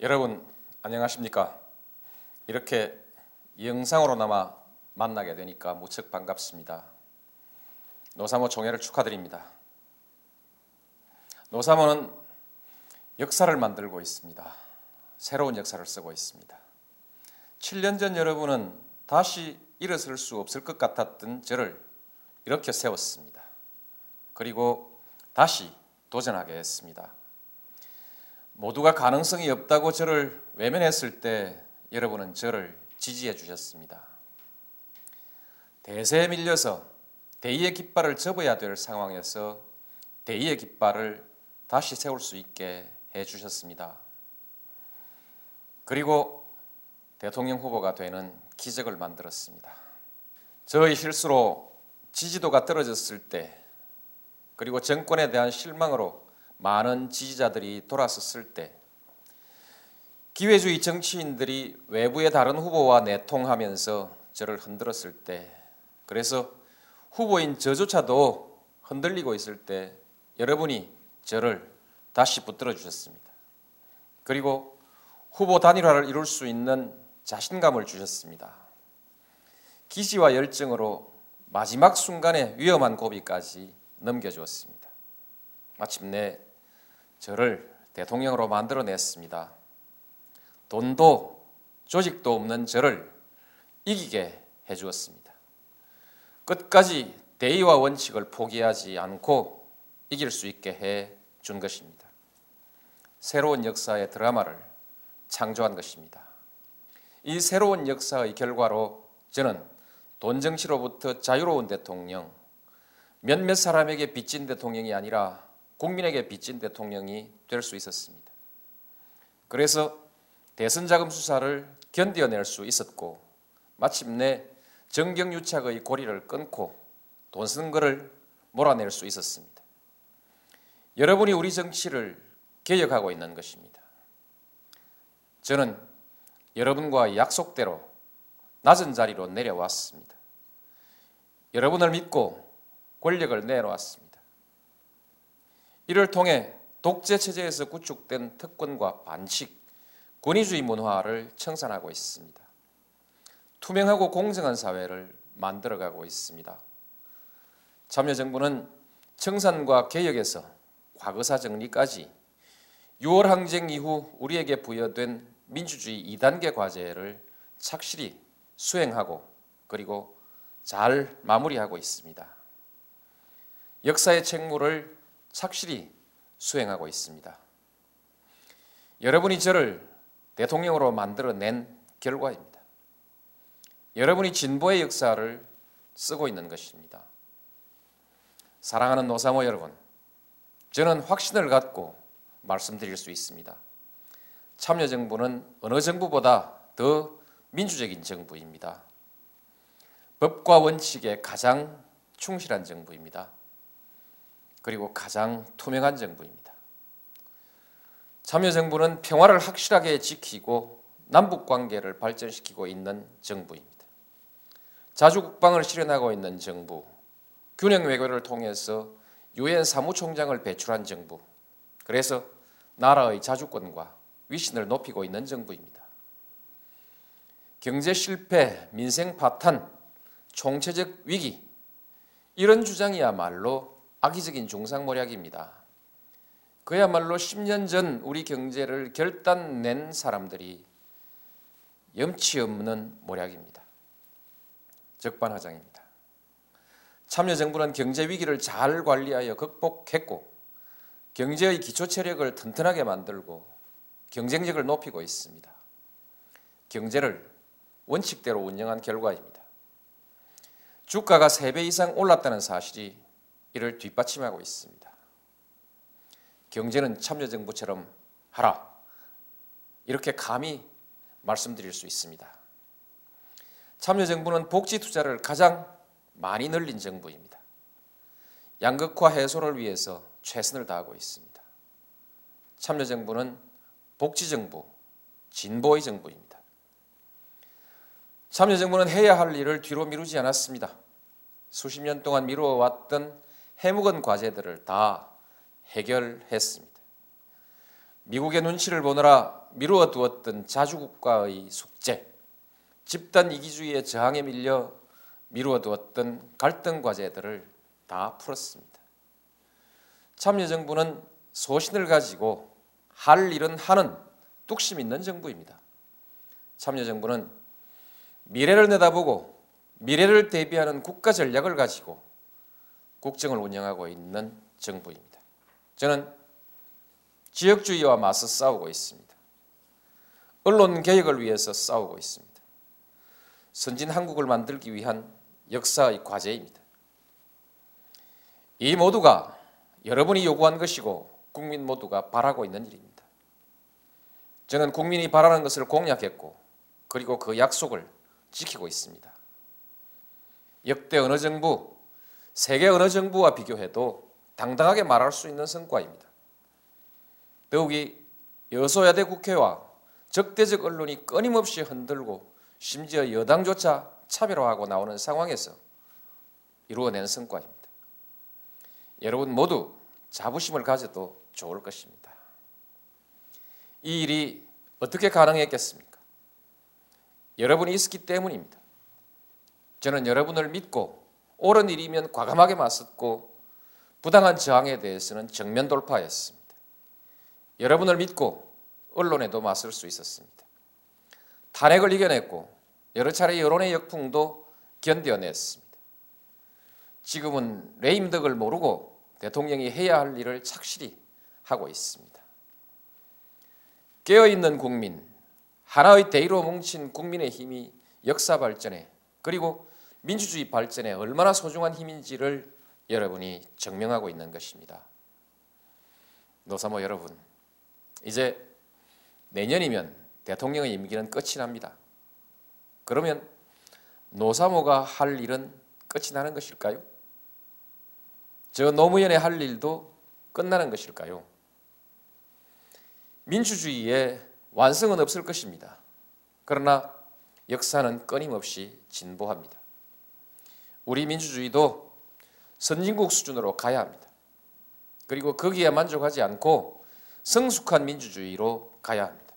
여러분 안녕하십니까? 이렇게 영상으로나마 만나게 되니까 무척 반갑습니다. 노사모 종회를 축하드립니다. 노사모는 역사를 만들고 있습니다. 새로운 역사를 쓰고 있습니다. 7년 전 여러분은 다시 일어설 수 없을 것 같았던 저를 이렇게 세웠습니다. 그리고 다시 도전하게 했습니다. 모두가 가능성이 없다고 저를 외면했을 때 여러분은 저를 지지해 주셨습니다. 대세에 밀려서 대의의 깃발을 접어야 될 상황에서 대의의 깃발을 다시 세울 수 있게 해 주셨습니다. 그리고 대통령 후보가 되는 기적을 만들었습니다. 저의 실수로 지지도가 떨어졌을 때 그리고 정권에 대한 실망으로 많은 지지자들이 돌아섰을 때 기회주의 정치인들이 외부의 다른 후보와 내통하면서 저를 흔들었을 때 그래서 후보인 저조차도 흔들리고 있을 때 여러분이 저를 다시 붙들어 주셨습니다. 그리고 후보 단일화를 이룰 수 있는 자신감을 주셨습니다. 기지와 열정으로 마지막 순간에 위험한 고비까지 넘겨주었습니다. 마침내 저를 대통령으로 만들어냈습니다. 돈도 조직도 없는 저를 이기게 해주었습니다. 끝까지 대의와 원칙을 포기하지 않고 이길 수 있게 해 준 것입니다. 새로운 역사의 드라마를 창조한 것입니다. 이 새로운 역사의 결과로 저는 돈 정치로부터 자유로운 대통령, 몇몇 사람에게 빚진 대통령이 아니라 국민에게 빚진 대통령이 될 수 있었습니다. 그래서 대선 자금 수사를 견뎌낼 수 있었고 마침내 정경유착의 고리를 끊고 돈 쓰는 것을 몰아낼 수 있었습니다. 여러분이 우리 정치를 개혁하고 있는 것입니다. 저는 여러분과 약속대로 낮은 자리로 내려왔습니다. 여러분을 믿고 권력을 내놓았습니다. 이를 통해 독재 체제에서 구축된 특권과 반칙, 권위주의 문화를 청산하고 있습니다. 투명하고 공정한 사회를 만들어가고 있습니다. 참여정부는 청산과 개혁에서 과거사 정리까지 6월 항쟁 이후 우리에게 부여된 민주주의 2단계 과제를 착실히 수행하고 그리고 잘 마무리하고 있습니다. 역사의 책무를 착실히 수행하고 있습니다. 여러분이 저를 대통령으로 만들어낸 결과입니다. 여러분이 진보의 역사를 쓰고 있는 것입니다. 사랑하는 노사모 여러분, 저는 확신을 갖고 말씀드릴 수 있습니다. 참여정부는 어느 정부보다 더 민주적인 정부입니다. 법과 원칙에 가장 충실한 정부입니다. 그리고 가장 투명한 정부입니다. 참여정부는 평화를 확실하게 지키고 남북 관계를 발전시키고 있는 정부입니다. 자주국방을 실현하고 있는 정부, 균형 외교를 통해서 유엔 사무총장을 배출한 정부. 그래서 나라의 자주권과 위신을 높이고 있는 정부입니다. 경제 실패, 민생 파탄, 총체적 위기 이런 주장이야말로 악의적인 중상모략입니다. 그야말로 10년 전 우리 경제를 결단 낸 사람들이 염치 없는 모략입니다. 적반하장입니다. 참여정부는 경제 위기를 잘 관리하여 극복했고 경제의 기초 체력을 튼튼하게 만들고 경쟁력을 높이고 있습니다. 경제를 원칙대로 운영한 결과입니다. 주가가 3배 이상 올랐다는 사실이 이를 뒷받침하고 있습니다. 경제는 참여정부처럼 하라. 이렇게 감히 말씀드릴 수 있습니다. 참여정부는 복지 투자를 가장 많이 늘린 정부입니다. 양극화 해소를 위해서 최선을 다하고 있습니다. 참여정부는 복지정부, 진보의 정부입니다. 참여정부는 해야 할 일을 뒤로 미루지 않았습니다. 수십 년 동안 미루어왔던 해묵은 과제들을 다 해결했습니다. 미국의 눈치를 보느라 미루어 두었던 자주국가의 숙제, 집단 이기주의의 저항에 밀려 미루어 두었던 갈등 과제들을 다 풀었습니다. 참여정부는 소신을 가지고 할 일은 하는 뚝심 있는 정부입니다. 참여정부는 미래를 내다보고 미래를 대비하는 국가 전략을 가지고 국정을 운영하고 있는 정부입니다. 저는 지역주의와 맞서 싸우고 있습니다. 언론 개혁을 위해서 싸우고 있습니다. 선진 한국을 만들기 위한 역사의 과제입니다. 이 모두가 여러분이 요구한 것이고 국민 모두가 바라고 있는 일입니다. 저는 국민이 바라는 것을 공약했고 그리고 그 약속을 지키고 있습니다. 역대 어느 정부, 세계 어느 정부와 비교해도 당당하게 말할 수 있는 성과입니다. 더욱이 여소야대 국회와 적대적 언론이 끊임없이 흔들고 심지어 여당조차 차별화하고 나오는 상황에서 이루어낸 성과입니다. 여러분 모두 자부심을 가져도 좋을 것입니다. 이 일이 어떻게 가능했겠습니까? 여러분이 있었기 때문입니다. 저는 여러분을 믿고 옳은 일이면 과감하게 맞섰고 부당한 저항에 대해서는 정면 돌파했습니다. 여러분을 믿고 언론에도 맞설 수 있었습니다. 탄핵을 이겨냈고 여러 차례 여론의 역풍도 견뎌냈습니다. 지금은 레임덕을 모르고 대통령이 해야 할 일을 착실히 하고 있습니다. 깨어있는 국민, 하나의 대의로 뭉친 국민의 힘이 역사 발전에 그리고 민주주의 발전에 얼마나 소중한 힘인지를 여러분이 증명하고 있는 것입니다. 노사모 여러분, 이제 내년이면 대통령의 임기는 끝이 납니다. 그러면 노사모가 할 일은 끝이 나는 것일까요? 저 노무현의 할 일도 끝나는 것일까요? 민주주의의 완성은 없을 것입니다. 그러나 역사는 끊임없이 진보합니다. 우리 민주주의도 선진국 수준으로 가야 합니다. 그리고 거기에 만족하지 않고 성숙한 민주주의로 가야 합니다.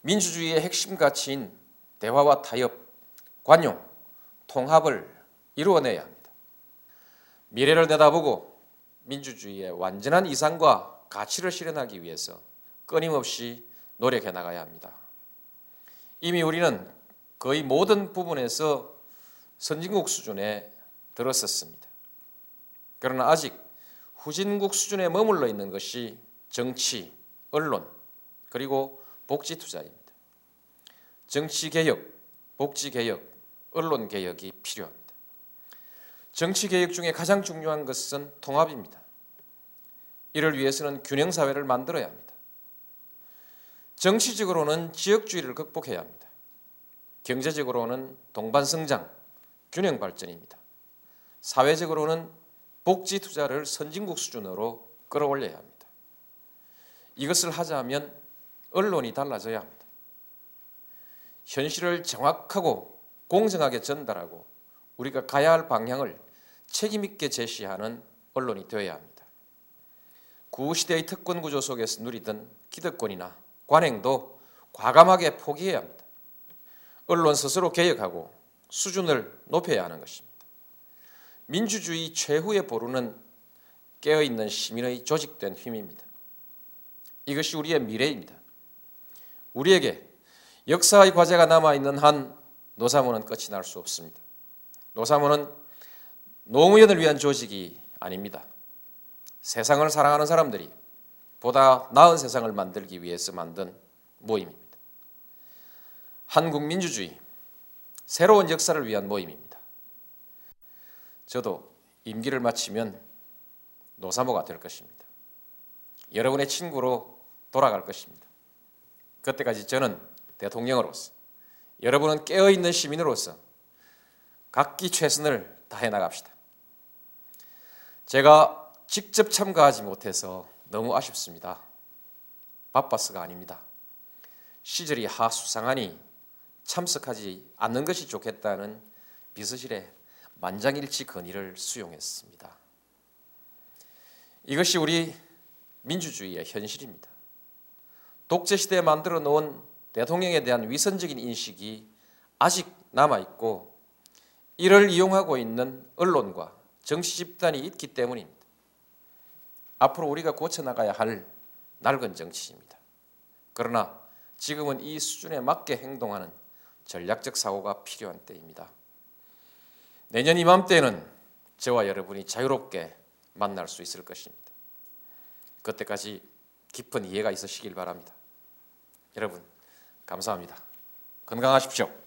민주주의의 핵심 가치인 대화와 타협, 관용, 통합을 이루어내야 합니다. 미래를 내다보고 민주주의의 완전한 이상과 가치를 실현하기 위해서 끊임없이 노력해 나가야 합니다. 이미 우리는 거의 모든 부분에서 선진국 수준에 들었었습니다. 그러나 아직 후진국 수준에 머물러 있는 것이 정치, 언론, 그리고 복지 투자입니다. 정치 개혁, 복지 개혁, 언론 개혁이 필요합니다. 정치 개혁 중에 가장 중요한 것은 통합입니다. 이를 위해서는 균형 사회를 만들어야 합니다. 정치적으로는 지역주의를 극복해야 합니다. 경제적으로는 동반 성장, 균형 발전입니다. 사회적으로는 복지 투자를 선진국 수준으로 끌어올려야 합니다. 이것을 하자면 언론이 달라져야 합니다. 현실을 정확하고 공정하게 전달하고 우리가 가야 할 방향을 책임있게 제시하는 언론이 되어야 합니다. 구시대의 특권 구조 속에서 누리던 기득권이나 관행도 과감하게 포기해야 합니다. 언론 스스로 개혁하고 수준을 높여야 하는 것입니다. 민주주의 최후의 보루는 깨어있는 시민의 조직된 힘입니다. 이것이 우리의 미래입니다. 우리에게 역사의 과제가 남아있는 한 노사모는 끝이 날 수 없습니다. 노사모는 노무현을 위한 조직이 아닙니다. 세상을 사랑하는 사람들이 보다 나은 세상을 만들기 위해서 만든 모임입니다. 한국 민주주의, 새로운 역사를 위한 모임입니다. 저도 임기를 마치면 노사모가 될 것입니다. 여러분의 친구로 돌아갈 것입니다. 그때까지 저는 대통령으로서 여러분은 깨어있는 시민으로서 각기 최선을 다해 나갑시다. 제가 직접 참가하지 못해서 너무 아쉽습니다. 바빠서가 아닙니다. 시절이 하수상하니 참석하지 않는 것이 좋겠다는 비서실의 만장일치 건의를 수용했습니다. 이것이 우리 민주주의의 현실입니다. 독재 시대에 만들어 놓은 대통령에 대한 위선적인 인식이 아직 남아 있고 이를 이용하고 있는 언론과 정치 집단이 있기 때문입니다. 앞으로 우리가 고쳐 나가야 할 낡은 정치입니다. 그러나 지금은 이 수준에 맞게 행동하는 전략적 사고가 필요한 때입니다. 내년 이맘때는 저와 여러분이 자유롭게 만날 수 있을 것입니다. 그때까지 깊은 이해가 있으시길 바랍니다. 여러분, 감사합니다. 건강하십시오.